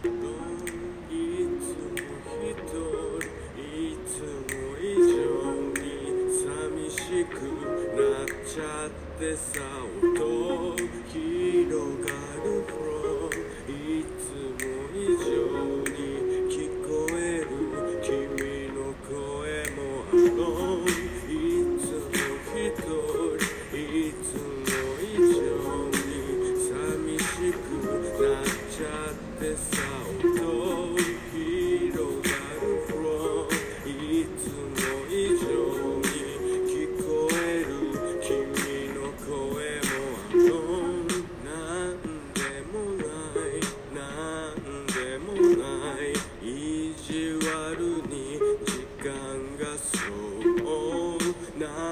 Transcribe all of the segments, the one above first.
いつも一人いつも以上に寂しくなっちゃってさ音広がる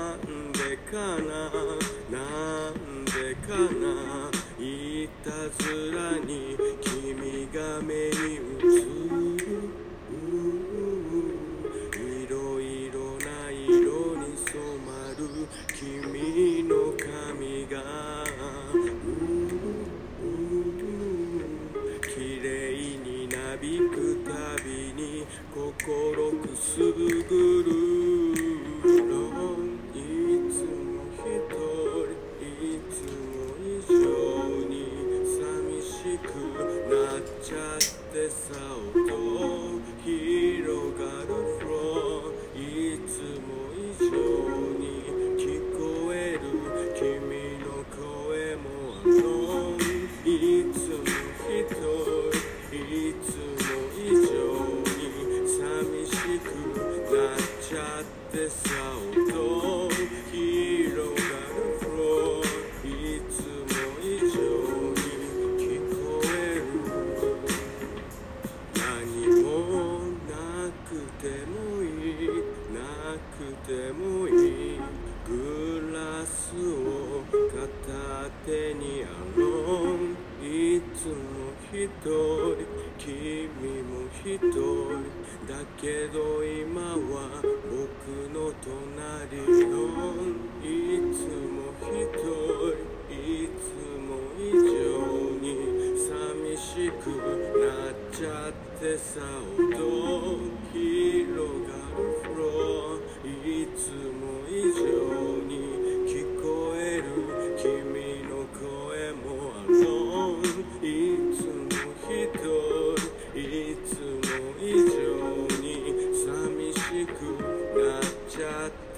なんでかななんでかないたずらに君が目に映る。いろいろな色に染まる君の髪が。綺麗になびくたびに心くすぐる。一人君も一人。だけど今は僕の隣のいつも一人。いつも以上に寂しくなっちゃってさ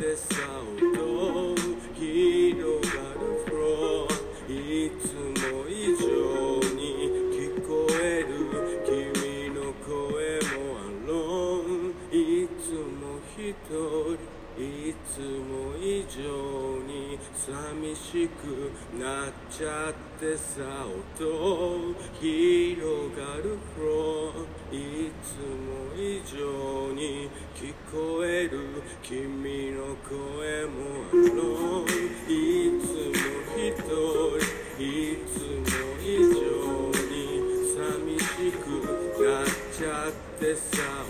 ゃってさ音広がるフロンいつも以上に聞こえる君の声もアローいつも一人いつも以上に寂しくなっちゃってさ音広がる from いつも以上に聞こえる君の声も alone いつも一人いつも以上に寂しくなっちゃってさ